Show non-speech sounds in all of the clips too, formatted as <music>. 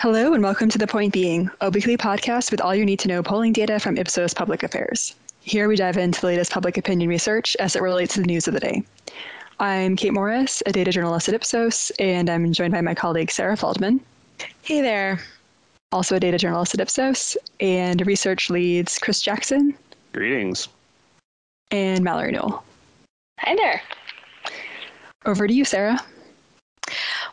Hello, and welcome to The Point Being, a weekly podcast with all you need to know polling data from Ipsos Public Affairs. Here we dive into the latest public opinion research as it relates to the news of the day. I'm Kate Morris, a data journalist at Ipsos, and I'm joined by my colleague Sarah Feldman. Hey there. Also a data journalist at Ipsos, and research leads Chris Jackson. Greetings. And Mallory Newall. Hi there. Over to you, Sarah.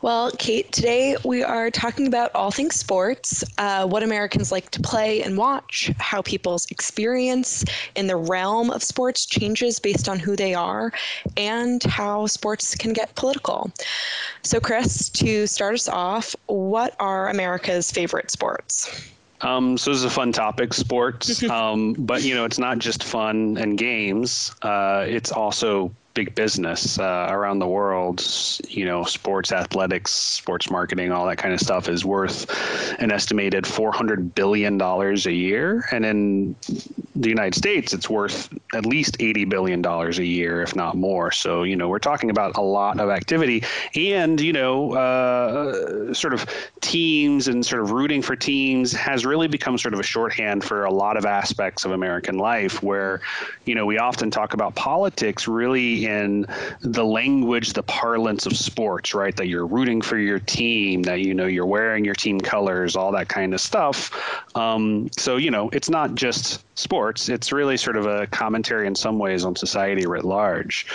Well, Kate, today we are talking about all things sports, uh, what Americans like to play and watch, how people's experience in the realm of sports changes based on who they are, and how sports can get political. So, Chris, to start us off, what are America's favorite sports? Um, so this is a fun topic, sports. <laughs> um, but you know, it's not just fun and games. Uh, it's also big business uh, around the world. You know, sports, athletics, sports marketing, all that kind of stuff is worth an estimated four hundred billion dollars a year, and in the United States, it's worth at least eighty billion dollars a year, if not more. So you know, we're talking about a lot of activity, and you know, uh, sort of teams and sort of rooting for teams has really become sort of a shorthand for a lot of aspects of American life, where you know we often talk about politics really in the language, the parlance of sports, right? That you're rooting for your team, that you know you're wearing your team colors, all that kind of stuff. Um, so you know, it's not just sports. It's really sort of a commentary in some ways on society writ large.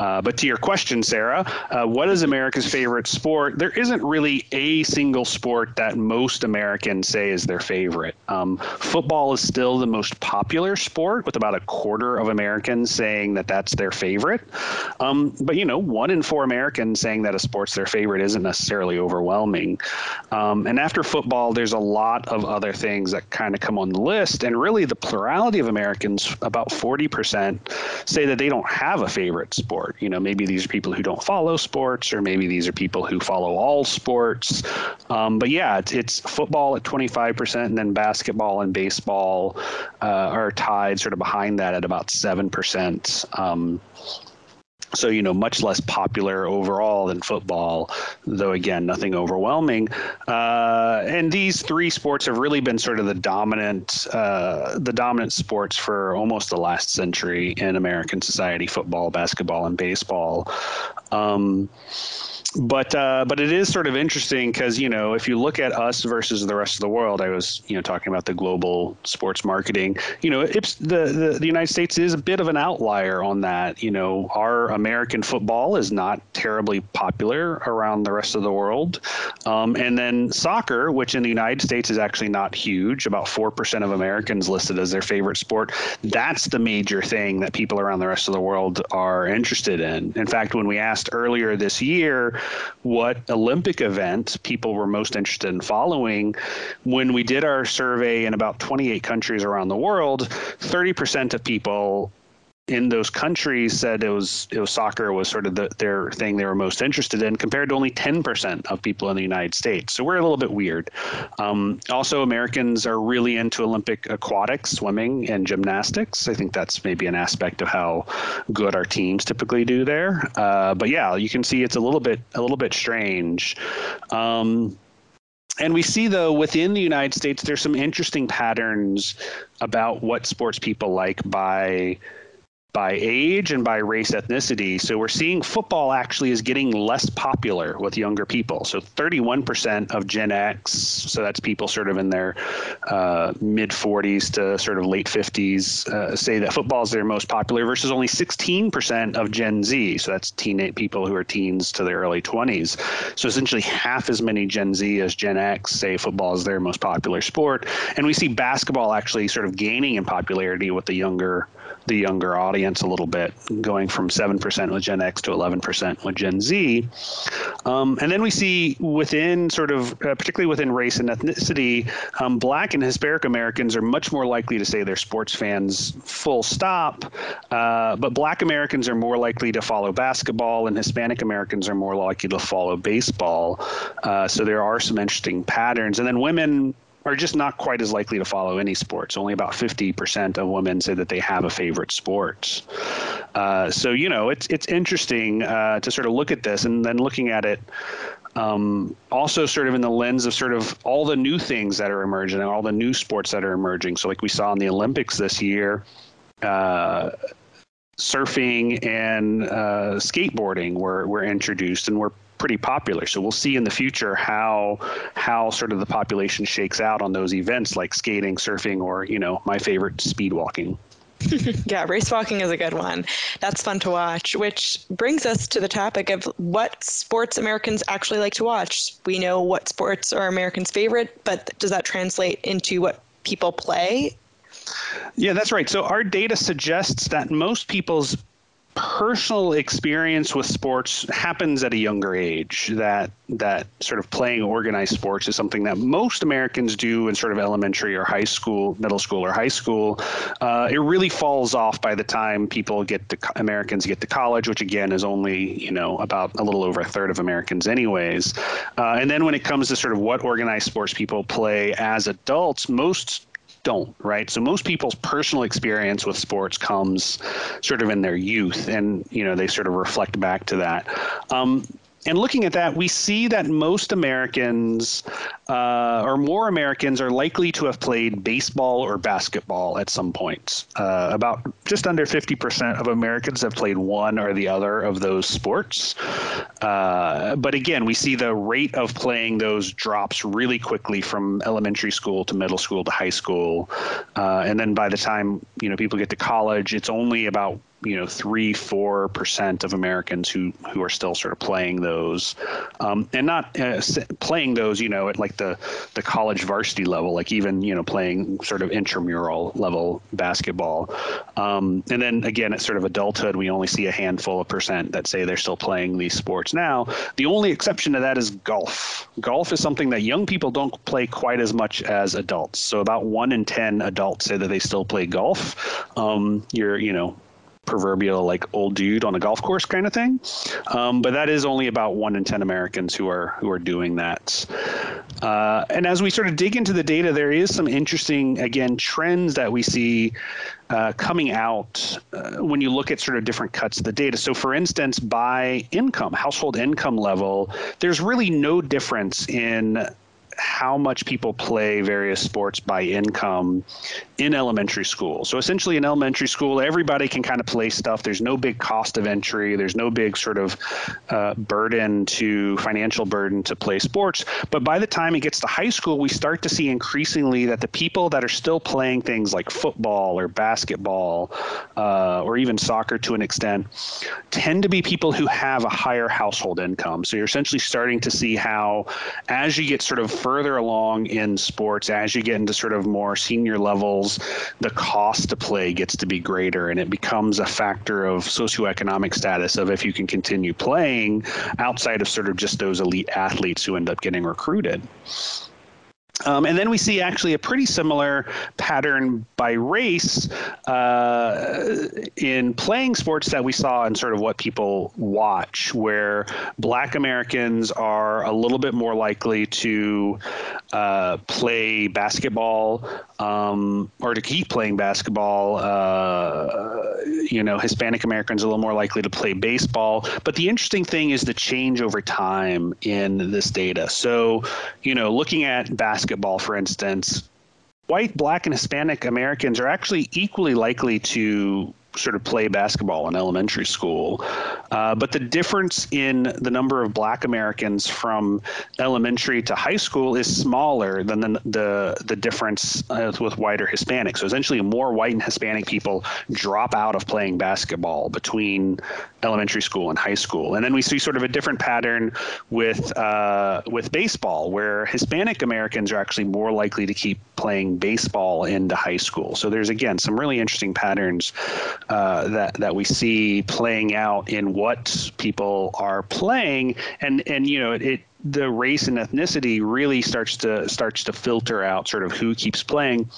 Uh, but to your question, Sarah, uh, what is America's favorite sport? There isn't really a single sport that most Americans say is their favorite. Um, football is still the most popular sport, with about a quarter of Americans saying that that's their favorite. Um, but you know, one in four Americans saying that a sport's their favorite isn't necessarily overwhelming. Um, and after football, there's a lot of other things that kind of come on the list, and really the plurality of Americans, about 40%, say that they don't have a favorite sport. You know, maybe these are people who don't follow sports, or maybe these are people who follow all sports. Um, but yeah, it's, it's, football at 25%, and then basketball and baseball uh, are tied sort of behind that at about 7%. Um, so you know much less popular overall than football though again nothing overwhelming. Uh, and these three sports have really been sort of the dominant uh, the dominant sports for almost the last century in american society football basketball and baseball. Um, but uh, but it is sort of interesting because you know if you look at us versus the rest of the world, I was you know talking about the global sports marketing. You know, it's the, the the United States is a bit of an outlier on that. You know, our American football is not terribly popular around the rest of the world, um, and then soccer, which in the United States is actually not huge, about four percent of Americans listed as their favorite sport. That's the major thing that people around the rest of the world are interested in. In fact, when we asked earlier this year what Olympic event people were most interested in following. When we did our survey in about 28 countries around the world, 30% of people in those countries said it was it was soccer was sort of the, their thing they were most interested in, compared to only 10% of people in the United States. So we're a little bit weird. Um, also, Americans are really into Olympic aquatics, swimming, and gymnastics. I think that's maybe an aspect of how good our teams typically do there. Uh, but yeah, you can see it's a little bit a little bit strange. Um, and we see though within the United States, there's some interesting patterns about what sports people like by by age and by race ethnicity. So we're seeing football actually is getting less popular with younger people. So 31% of Gen X, so that's people sort of in their uh, mid 40s to sort of late 50s, uh, say that football is their most popular versus only 16% of Gen Z. So that's teen people who are teens to their early 20s. So essentially half as many Gen Z as Gen X say football is their most popular sport. And we see basketball actually sort of gaining in popularity with the younger the younger audience a little bit, going from 7% with Gen X to 11% with Gen Z. Um, and then we see within sort of, uh, particularly within race and ethnicity, um, black and Hispanic Americans are much more likely to say they're sports fans, full stop. Uh, but black Americans are more likely to follow basketball, and Hispanic Americans are more likely to follow baseball. Uh, so there are some interesting patterns. And then women are just not quite as likely to follow any sports. Only about 50% of women say that they have a favorite sport. Uh, so, you know, it's, it's interesting uh, to sort of look at this and then looking at it Um, also, sort of in the lens of sort of all the new things that are emerging, all the new sports that are emerging. So, like we saw in the Olympics this year, uh, surfing and uh, skateboarding were, were introduced and were pretty popular. So we'll see in the future how how sort of the population shakes out on those events like skating, surfing, or you know my favorite speed walking. <laughs> yeah, race walking is a good one. That's fun to watch, which brings us to the topic of what sports Americans actually like to watch. We know what sports are Americans' favorite, but does that translate into what people play? Yeah, that's right. So our data suggests that most people's personal experience with sports happens at a younger age that that sort of playing organized sports is something that most americans do in sort of elementary or high school middle school or high school uh, it really falls off by the time people get to americans get to college which again is only you know about a little over a third of americans anyways uh, and then when it comes to sort of what organized sports people play as adults most don't, right? So most people's personal experience with sports comes sort of in their youth, and you know they sort of reflect back to that. Um, and looking at that, we see that most Americans, uh, or more Americans, are likely to have played baseball or basketball at some point. Uh, about just under 50% of Americans have played one or the other of those sports. Uh, but again, we see the rate of playing those drops really quickly from elementary school to middle school to high school. Uh, and then by the time you know people get to college, it's only about you know three four percent of Americans who who are still sort of playing those, um, and not uh, playing those you know at like the the college varsity level, like even you know playing sort of intramural level basketball, um, and then again at sort of adulthood we only see a handful of percent that say they're still playing these sports now. The only exception to that is golf. Golf is something that young people don't play quite as much as adults. So about one in ten adults say that they still play golf. Um, you're you know proverbial like old dude on a golf course kind of thing. Um, but that is only about one in ten Americans who are who are doing that. Uh, and as we sort of dig into the data, there is some interesting again trends that we see. Uh, coming out uh, when you look at sort of different cuts of the data. So, for instance, by income, household income level, there's really no difference in how much people play various sports by income in elementary school. So essentially, in elementary school, everybody can kind of play stuff. There's no big cost of entry. There's no big sort of uh, burden to financial burden to play sports. But by the time it gets to high school, we start to see increasingly that the people that are still playing things like football or basketball uh, or even soccer to an extent tend to be people who have a higher household income. So you're essentially starting to see how, as you get sort of further along in sports, as you get into sort of more senior levels, the cost to play gets to be greater and it becomes a factor of socioeconomic status of if you can continue playing outside of sort of just those elite athletes who end up getting recruited. Um, and then we see actually a pretty similar pattern by race uh, in playing sports that we saw in sort of what people watch, where black Americans are a little bit more likely to uh, play basketball um, or to keep playing basketball. Uh, you know, Hispanic Americans are a little more likely to play baseball. But the interesting thing is the change over time in this data. So, you know, looking at basketball, basketball, for instance, white, black, and Hispanic Americans are actually equally likely to sort of play basketball in elementary school. Uh, but the difference in the number of black Americans from elementary to high school is smaller than the, the, the difference uh, with white or Hispanic. So essentially, more white and Hispanic people drop out of playing basketball between elementary school and high school. And then we see sort of a different pattern with, uh, with baseball, where Hispanic Americans are actually more likely to keep playing baseball into high school. So there's, again, some really interesting patterns uh, that that we see playing out in what people are playing, and and you know it, it the race and ethnicity really starts to starts to filter out sort of who keeps playing.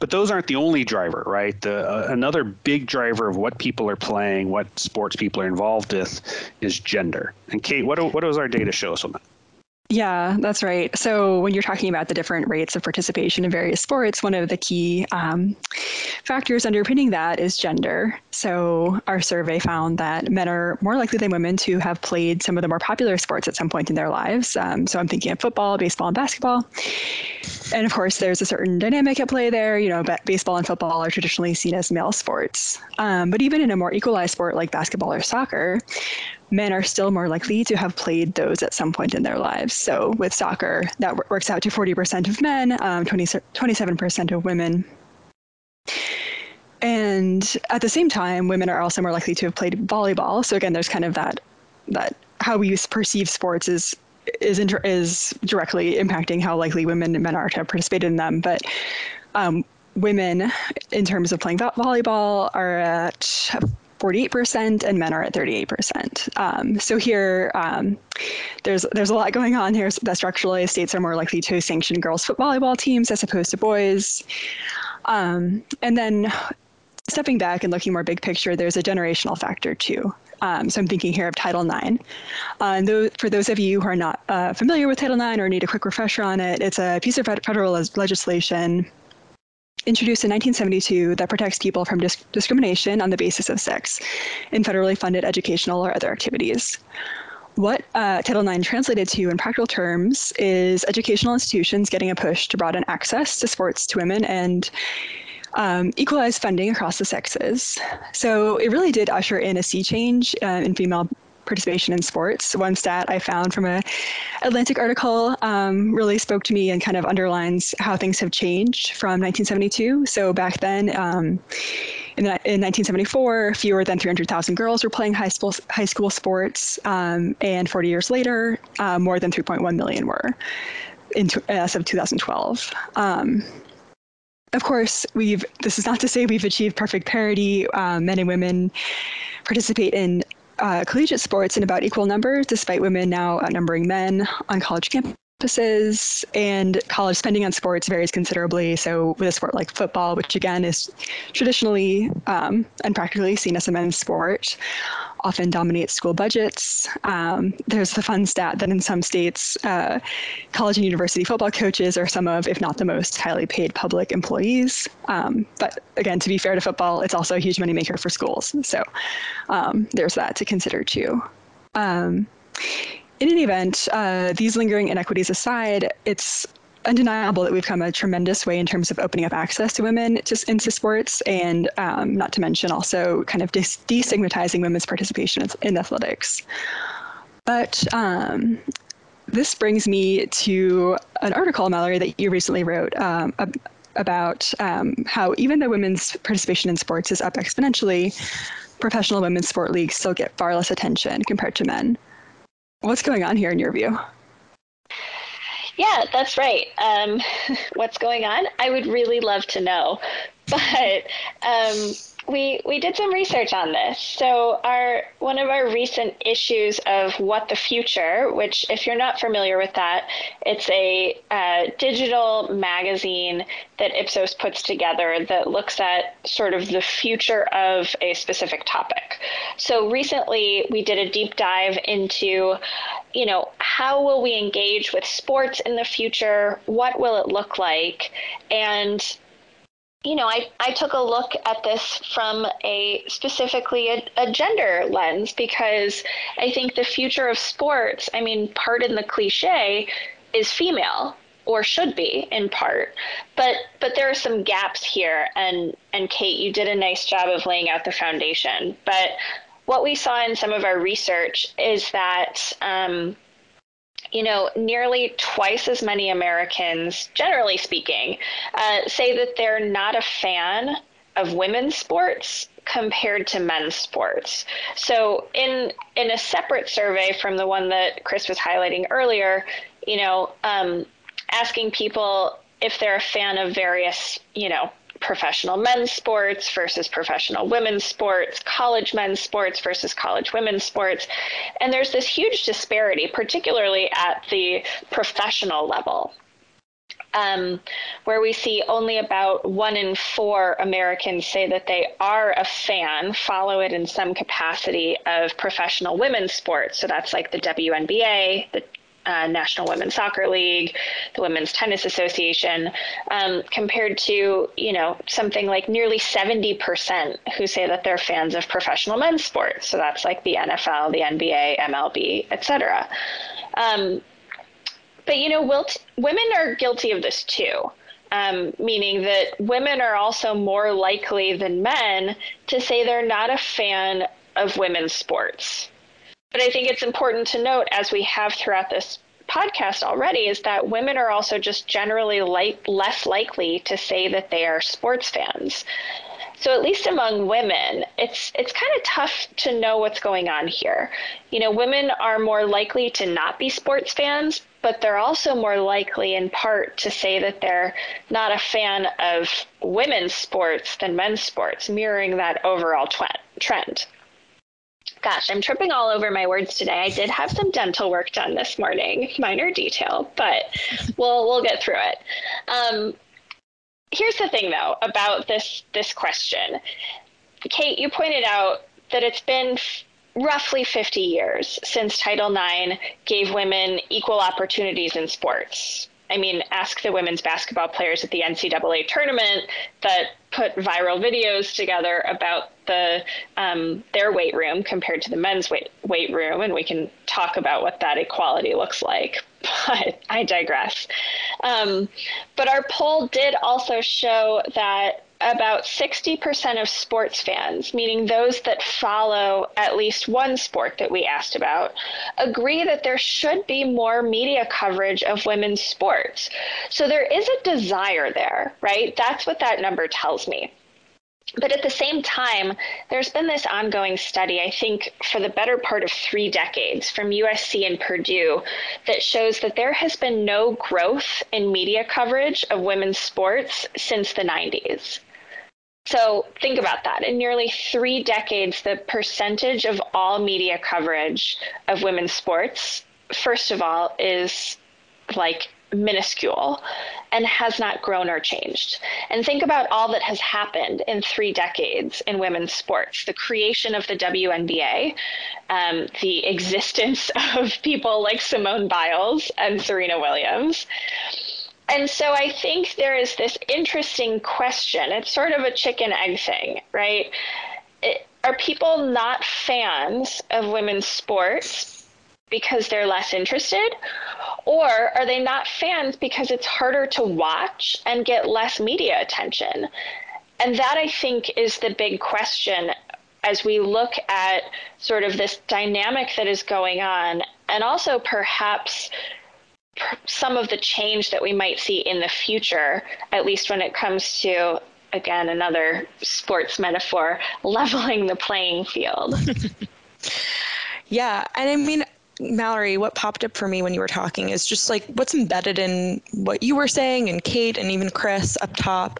But those aren't the only driver right? The uh, another big driver of what people are playing what sports people are involved with is gender. And kate what, do, what does our data show us on that Yeah, that's right. So when you're talking about the different rates of participation in various sports, one of the key um, factors underpinning that is gender. So our survey found that men are more likely than women to have played some of the more popular sports at some point in their lives. Um, so I'm thinking of football, baseball, and basketball. And of course, there's a certain dynamic at play there. You know, baseball and football are traditionally seen as male sports. Um, but even in a more equalized sport like basketball or soccer, men are still more likely to have played those at some point in their lives. So with soccer, that works out to 40% of men, um, 20, 27% of women. And at the same time, women are also more likely to have played volleyball. So again, there's kind of that that how we perceive sports is is inter- is directly impacting how likely women and men are to have participated in them. But um, women, in terms of playing vo- volleyball, are at 48% and men are at 38%. Um, so here, um, there's there's a lot going on here that structurally states are more likely to sanction girls' foot volleyball teams as opposed to boys. Um, and then stepping back and looking more big picture, there's a generational factor too. Um, so I'm thinking here of Title IX. Uh, those, for those of you who are not uh, familiar with Title IX or need a quick refresher on it, it's a piece of federal legislation introduced in 1972 that protects people from disc- discrimination on the basis of sex in federally funded educational or other activities. What uh, Title IX translated to in practical terms is educational institutions getting a push to broaden access to sports to women and um, equalize funding across the sexes. So it really did usher in a sea change uh, in female participation in sports. One stat I found from a Atlantic article um, really spoke to me and kind of underlines how things have changed from 1972. So back then, um, in, in, 1974, fewer than 300,000 girls were playing high school high school sports, um, and 40 years later, uh, more than 3.1 million were. In, as of 2012 um, of course, we've. This is not to say we've achieved perfect parity. Um, men and women participate in uh, collegiate sports in about equal numbers, despite women now outnumbering men on college campuses. And college spending on sports varies considerably. So, with a sport like football, which again is traditionally um, and practically seen as a men's sport, often dominates school budgets. Um, there's the fun stat that in some states, uh, college and university football coaches are some of, if not the most, highly paid public employees. Um, but again, to be fair to football, it's also a huge moneymaker for schools. So um, there's that to consider too. In any event, uh, these lingering inequities aside, it's undeniable that we've come a tremendous way in terms of opening up access to women just into sports, and um, not to mention also kind of des- destigmatizing women's participation in athletics. But um, this brings me to an article, Mallory, that you recently wrote um, about um, how even though women's participation in sports is up exponentially, professional women's sport leagues still get far less attention compared to men. What's going on here in your view? Yeah, that's right. Um, <laughs> what's going on? I would really love to know. But um, we we did some research on this. So our one of our recent issues of What the Future, which if you're not familiar with that, it's a uh, digital magazine that Ipsos puts together that looks at sort of the future of a specific topic. So recently we did a deep dive into, you know, how will we engage with sports in the future? What will it look like? And you know, I, I took a look at this from a specifically a, a, gender lens because I think the future of sports, I mean, pardon the cliche, is female or should be in part. But but there are some gaps here and and Kate, you did a nice job of laying out the foundation. But what we saw in some of our research is that um, you know, nearly twice as many Americans, generally speaking, uh, say that they're not a fan of women's sports compared to men's sports. So in in a separate survey from the one that Chris was highlighting earlier, you know, um, asking people if they're a fan of various, you know, professional men's sports versus professional women's sports, college men's sports versus college women's sports. And there's this huge disparity, particularly at the professional level. Um, where we see only about one in four Americans say that they are a fan, follow it in some capacity of professional women's sports. So that's like the WNBA, the uh, National Women's Soccer League, the Women's Tennis Association, um, compared to you know something like nearly 70% who say that they're fans of professional men's sports. So that's like the NFL, the NBA, MLB, etc. Um, but you know, wilt- women are guilty of this too. Um, meaning that women are also more likely than men to say they're not a fan of women's sports. But I think it's important to note, as we have throughout this podcast already, is that women are also just generally like, less likely to say that they are sports fans. So at least among women, it's it's kind of tough to know what's going on here. You know, women are more likely to not be sports fans, but they're also more likely in part to say that they're not a fan of women's sports than men's sports, mirroring that overall trend. Gosh, I'm tripping all over my words today. I did have some dental work done this morning, minor detail, but we'll we'll get through it. Um, here's the thing, though, about this this question. Kate, you pointed out that it's been roughly 50 years since Title IX gave women equal opportunities in sports. I mean, ask the women's basketball players at the NCAA tournament that put viral videos together about the um, their weight room compared to the men's weight weight room, and we can talk about what that equality looks like. <laughs> But I digress. Um, but our poll did also show that about 60% of sports fans, meaning those that follow at least one sport that we asked about, agree that there should be more media coverage of women's sports. So there is a desire there, right? That's what that number tells me. But at the same time, there's been this ongoing study, I think, for the better part of three decades from USC and Purdue that shows that there has been no growth in media coverage of women's sports since the 90s. So think about that. In nearly three decades, the percentage of all media coverage of women's sports, first of all, is like minuscule and has not grown or changed. And think about all that has happened in three decades in women's sports the creation of the WNBA, um, the existence <laughs> of people like Simone Biles and Serena Williams and so I think there is this interesting question. It's sort of a chicken egg thing, right? It, are people not fans of women's sports because they're less interested? Or are they not fans because it's harder to watch and get less media attention? And that I think is the big question as we look at sort of this dynamic that is going on, and also perhaps some of the change that we might see in the future, at least when it comes to, again, another sports metaphor, <laughs> leveling the playing field. <laughs> yeah. And I mean, Mallory, what popped up for me when you were talking is just like what's embedded in what you were saying and Kate and even Chris up top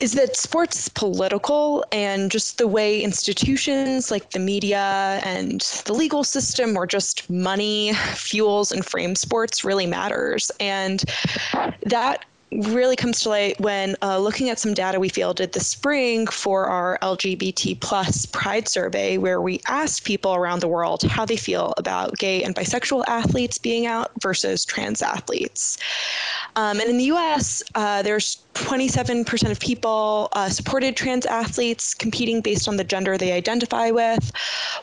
is that sports political and just the way institutions like the media and the legal system or just money fuels and frames sports really matters. And that really comes to light when uh, looking at some data we fielded this spring for our LGBT plus Pride survey, where we asked people around the world how they feel about gay and bisexual athletes being out versus trans athletes. Um, and in the U.S., uh, there's 27% of people uh, supported trans athletes competing based on the gender they identify with,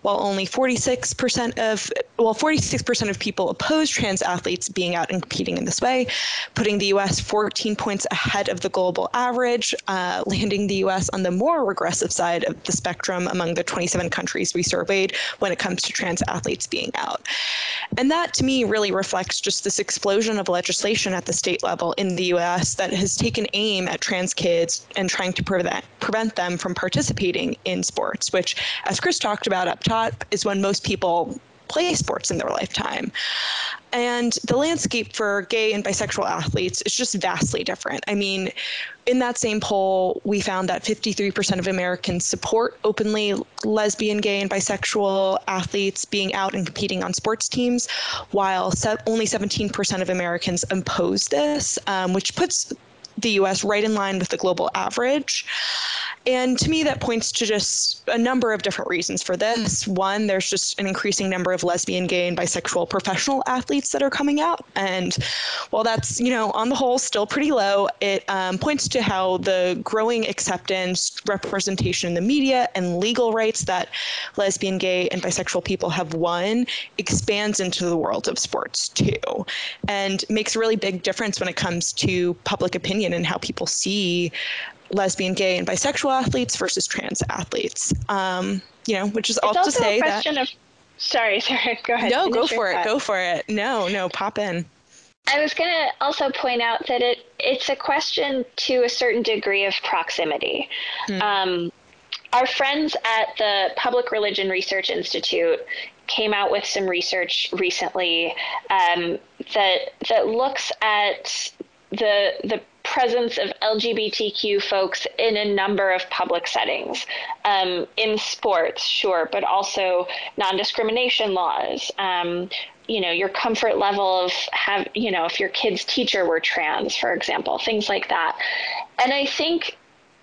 while only 46% of well 46% of people oppose trans athletes being out and competing in this way, putting the U.S. 14 points ahead of the global average, uh, landing the U.S. on the more regressive side of the spectrum among the 27 countries we surveyed when it comes to trans athletes being out. And that to me really reflects just this explosion of legislation at the state level in the U.S. that has taken aim aim at trans kids and trying to prevent prevent them from participating in sports, which, as Chris talked about up top, is when most people play sports in their lifetime. And the landscape for gay and bisexual athletes is just vastly different. I mean, in that same poll, we found that 53% of Americans support openly lesbian, gay, and bisexual athletes being out and competing on sports teams, while only 17% of Americans oppose this, um, which puts the US right in line with the global average. And to me, that points to just a number of different reasons for this. One, there's just an increasing number of lesbian, gay, and bisexual professional athletes that are coming out. And while that's, you know, on the whole still pretty low, it um, points to how the growing acceptance, representation in the media, and legal rights that lesbian, gay, and bisexual people have won expands into the world of sports too. And makes a really big difference when it comes to public opinion and how people see lesbian, gay, and bisexual athletes versus trans athletes. Um, you know, which is all to say that. Of, sorry, <laughs> sorry. Go ahead. No, go for it. Go for it. No, no, pop in. I was going to also point out that it it's a question to a certain degree of proximity. Hmm. Um, our friends at the Public Religion Research Institute came out with some research recently um, that that looks at the the presence of LGBTQ folks in a number of public settings, um, in sports, sure, but also non-discrimination laws. Um, you know, your comfort level of have, you know, if your kid's teacher were trans, for example, things like that. And I think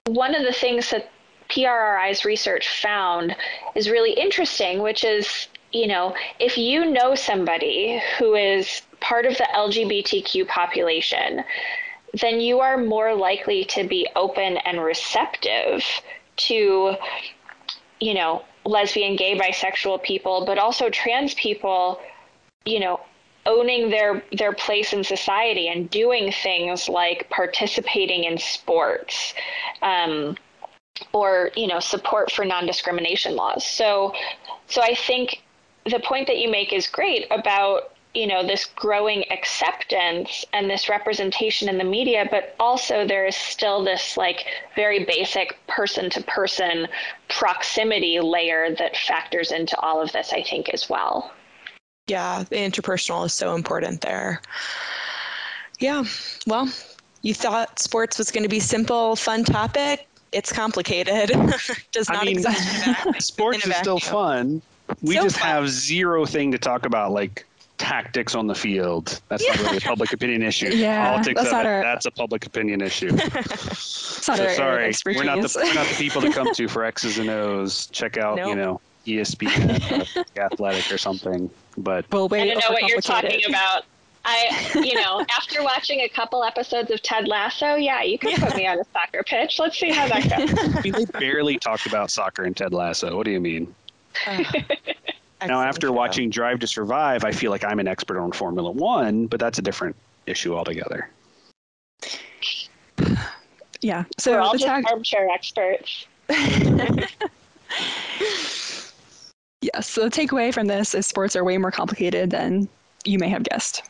one of the things that PRRI's research found is really interesting, which is, you know, if you know somebody who is part of the LGBTQ population, then you are more likely to be open and receptive to, you know, lesbian, gay, bisexual people, but also trans people, you know, owning their their place in society and doing things like participating in sports um, or you know support for non-discrimination laws. So so i think the point that you make is great about you know this growing acceptance and this representation in the media but also there is still this like very basic person to person proximity layer that factors into all of this i think as well. Yeah the interpersonal is so important there. Yeah well you thought sports was going to be simple fun topic? It's complicated. <laughs> Does not I mean, exist sports is still fun. We so just fun. have zero thing to talk about like tactics on the field. That's yeah. not really a public opinion issue. <laughs> Yeah, Politics that's, our, that's a public opinion issue. <laughs> so sorry, we're not the we're not the people to come to for <laughs> X's and O's. Check out nope. you know ESPN, Athletic or something. But well, I don't know what you're talking about. I, you know, after watching a couple episodes of Ted Lasso, yeah, you can yeah. put me on a soccer pitch. Let's see how that goes. I mean, they barely talked about soccer in Ted Lasso. What do you mean? Uh, now, after show. watching Drive to Survive, I feel like I'm an expert on Formula One, but that's a different issue altogether. <sighs> Yeah. So we're all just tag- armchair experts. <laughs> yes. So the takeaway from this is sports are way more complicated than you may have guessed.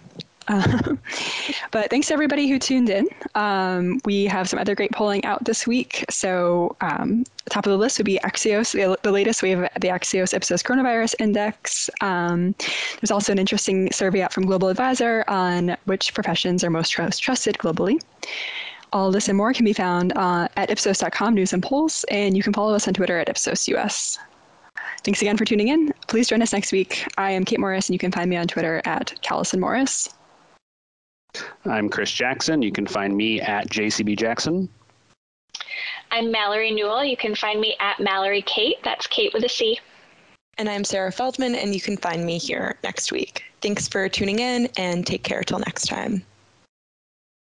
Um, <laughs> but thanks to everybody who tuned in. Um, we have some other great polling out this week. So, um, top of the list would be Axios, the, the, latest. We have the Axios Ipsos Coronavirus Index. Um, there's also an interesting survey out from Global Advisor on which professions are most trust, trusted globally. All this and more can be found uh, at ipsos.com news and polls, and you can follow us on Twitter at ipsosus. Thanks again for tuning in. Please join us next week. I am Kate Morris, and you can find me on Twitter at Callison Morris. I'm Chris Jackson. You can find me at JCB Jackson. I'm Mallory Newall. You can find me at Mallory Kate. That's Kate with a C. And I'm Sarah Feldman, and you can find me here next week. Thanks for tuning in, and take care till next time.